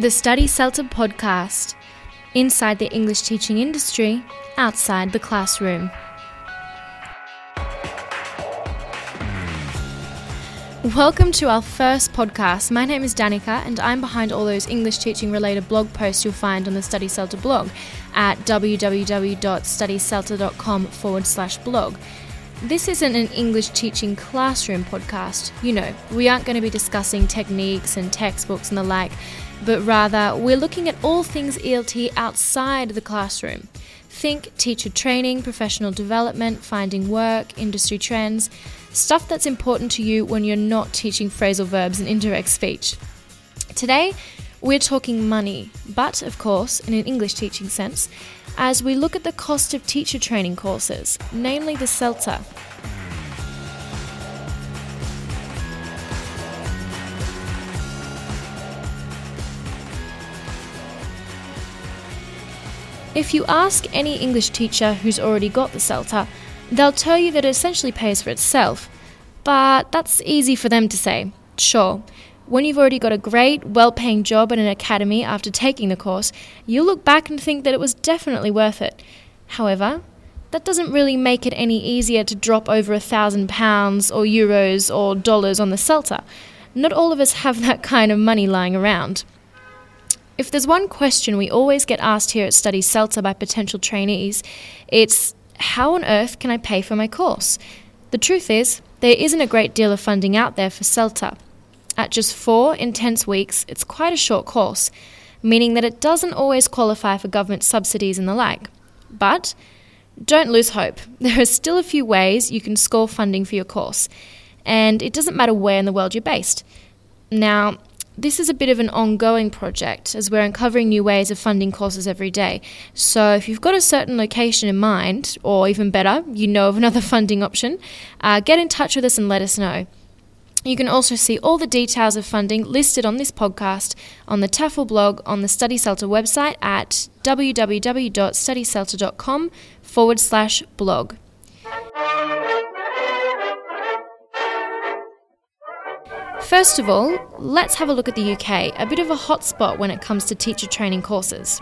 The Study CELTA podcast inside the English teaching industry, outside the classroom. Welcome to our first podcast. My name is Danica, and I'm behind all those English teaching related blog posts you'll find on the Study CELTA blog at www.studycelta.com forward slash blog. This isn't an English teaching classroom podcast. You know, we aren't going to be discussing techniques and textbooks and the like, but rather we're looking at all things ELT outside the classroom. Think teacher training, professional development, finding work, industry trends stuff that's important to you when you're not teaching phrasal verbs and indirect speech. Today, we're talking money, but of course, in an English teaching sense, as we look at the cost of teacher training courses, namely the CELTA. If you ask any English teacher who's already got the CELTA, They'll tell you that it essentially pays for itself, but that's easy for them to say. Sure, when you've already got a great, well paying job at an academy after taking the course, you'll look back and think that it was definitely worth it. However, that doesn't really make it any easier to drop over a thousand pounds or euros or dollars on the CELTA. Not all of us have that kind of money lying around. If there's one question we always get asked here at Study CELTA by potential trainees, it's how on earth can I pay for my course? The truth is, there isn't a great deal of funding out there for CELTA. At just four intense weeks, it's quite a short course, meaning that it doesn't always qualify for government subsidies and the like. But don't lose hope. There are still a few ways you can score funding for your course, and it doesn't matter where in the world you're based. Now, this is a bit of an ongoing project as we're uncovering new ways of funding courses every day. So, if you've got a certain location in mind, or even better, you know of another funding option, uh, get in touch with us and let us know. You can also see all the details of funding listed on this podcast on the TEFL blog on the Study CELTA website at www.studycelta.com forward slash blog. First of all, let's have a look at the UK, a bit of a hotspot when it comes to teacher training courses.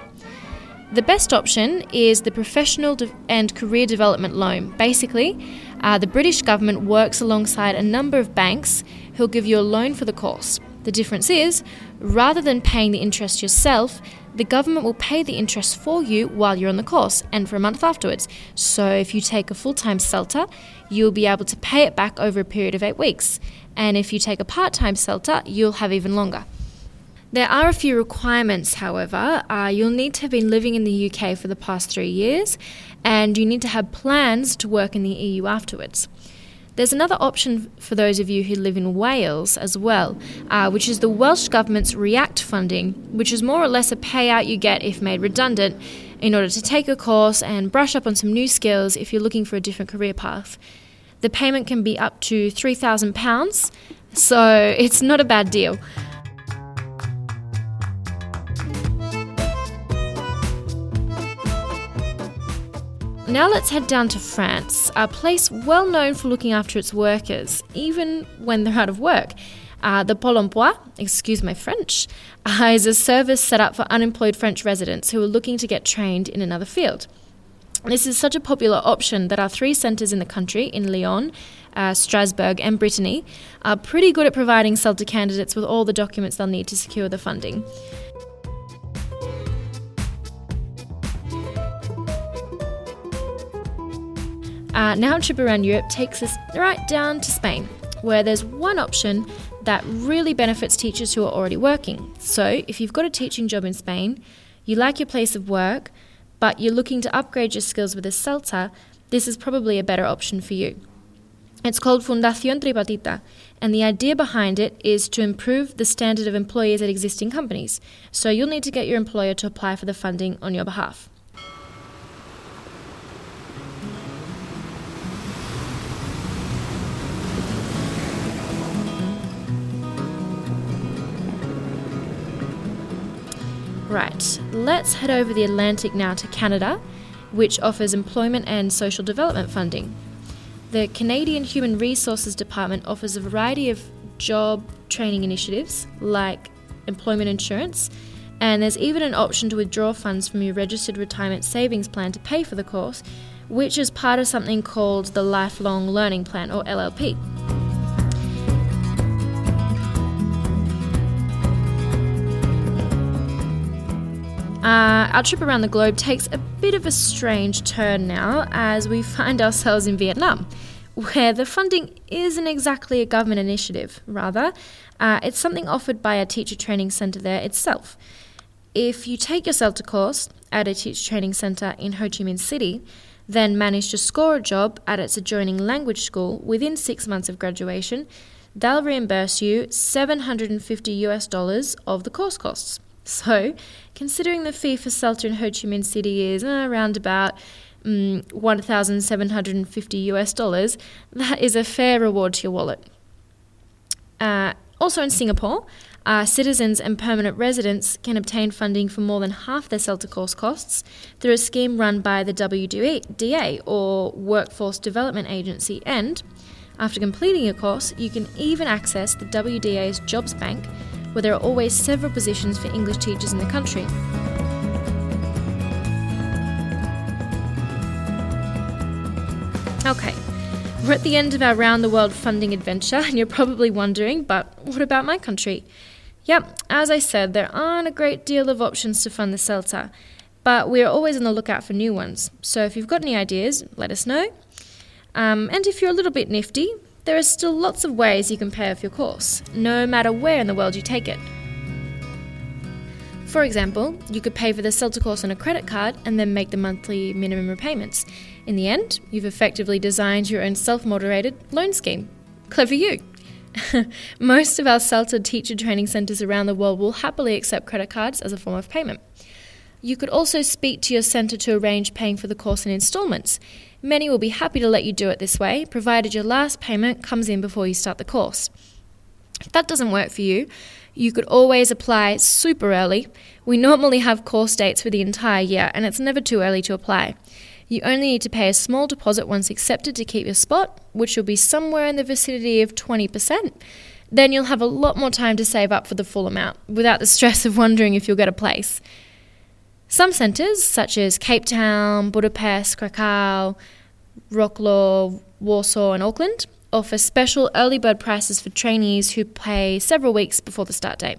The best option is the Professional and Career Development Loan. Basically, uh, the British government works alongside a number of banks who'll give you a loan for the course. The difference is, rather than paying the interest yourself, the government will pay the interest for you while you're on the course and for a month afterwards. So if you take a full time CELTA, you'll be able to pay it back over a period of eight weeks. And if you take a part time CELTA, you'll have even longer. There are a few requirements, however. Uh, you'll need to have been living in the UK for the past three years, and you need to have plans to work in the EU afterwards. There's another option for those of you who live in Wales as well, uh, which is the Welsh Government's REACT funding, which is more or less a payout you get if made redundant in order to take a course and brush up on some new skills if you're looking for a different career path. The payment can be up to £3,000, so it's not a bad deal. Now let's head down to France, a place well known for looking after its workers, even when they're out of work. Uh, the Pôle emploi, excuse my French, uh, is a service set up for unemployed French residents who are looking to get trained in another field. This is such a popular option that our three centres in the country, in Lyon, uh, Strasbourg, and Brittany, are pretty good at providing CELTA candidates with all the documents they'll need to secure the funding. Uh, now, trip around Europe takes us right down to Spain, where there's one option that really benefits teachers who are already working. So, if you've got a teaching job in Spain, you like your place of work, but you're looking to upgrade your skills with a CELTA, this is probably a better option for you. It's called Fundación Tripartita, and the idea behind it is to improve the standard of employees at existing companies. So you'll need to get your employer to apply for the funding on your behalf. Right, let's head over the Atlantic now to Canada, which offers employment and social development funding. The Canadian Human Resources Department offers a variety of job training initiatives like employment insurance, And there's even an option to withdraw funds from your registered retirement savings plan to pay for the course, which is part of something called the Lifelong Learning Plan or LLP. Uh, our trip around the globe takes a bit of a strange turn now as we find ourselves in Vietnam, where the funding isn't exactly a government initiative. Rather, uh, it's something offered by a teacher training centre there itself. If you take your CELTA course at a teacher training centre in Ho Chi Minh City, then manage to score a job at its adjoining language school within six months of graduation, they'll reimburse you 750 US dollars of the course costs. So, considering the fee for CELTA in Ho Chi Minh City is uh, around about um, 1,750 US dollars, that is a fair reward to your wallet. Uh, also in Singapore, uh, citizens and permanent residents can obtain funding for more than half their CELTA course costs through a scheme run by the WDA or Workforce Development Agency. And after completing your course, you can even access the WDA's Jobs Bank where there are always several positions for English teachers in the country. Okay, we're at the end of our round the world funding adventure, and you're probably wondering, but what about my country? Yep, as I said, there aren't a great deal of options to fund the CELTA, but we're always on the lookout for new ones. So if you've got any ideas, let us know. Um, and if you're a little bit nifty, there are still lots of ways you can pay off your course, no matter where in the world you take it. For example, you could pay for the CELTA course on a credit card and then make the monthly minimum repayments. In the end, you've effectively designed your own self moderated loan scheme. Clever you! Most of our CELTA teacher training centres around the world will happily accept credit cards as a form of payment. You could also speak to your centre to arrange paying for the course in instalments. Many will be happy to let you do it this way, provided your last payment comes in before you start the course. If that doesn't work for you, you could always apply super early. We normally have course dates for the entire year, and it's never too early to apply. You only need to pay a small deposit once accepted to keep your spot, which will be somewhere in the vicinity of 20%. Then you'll have a lot more time to save up for the full amount without the stress of wondering if you'll get a place. Some centres, such as Cape Town, Budapest, Krakow, Wroclaw, Warsaw, and Auckland, offer special early bird prices for trainees who pay several weeks before the start date.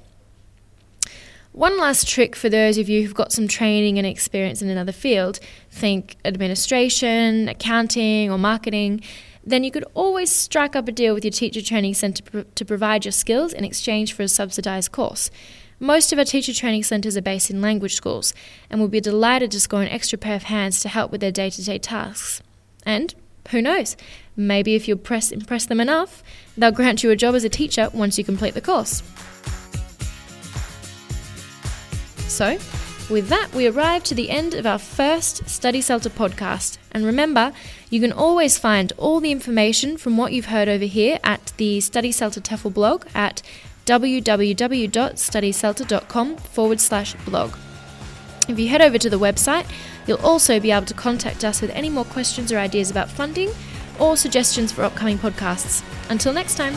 One last trick for those of you who've got some training and experience in another field, think administration, accounting, or marketing, then you could always strike up a deal with your teacher training centre to provide your skills in exchange for a subsidised course. Most of our teacher training centres are based in language schools and will be delighted to score an extra pair of hands to help with their day to day tasks. And who knows, maybe if you press, impress them enough, they'll grant you a job as a teacher once you complete the course. So, with that, we arrive to the end of our first Study CELTA podcast. And remember, you can always find all the information from what you've heard over here at the Study CELTA TEFL blog at www.studycelta.com forward slash blog. If you head over to the website, you'll also be able to contact us with any more questions or ideas about funding or suggestions for upcoming podcasts. Until next time.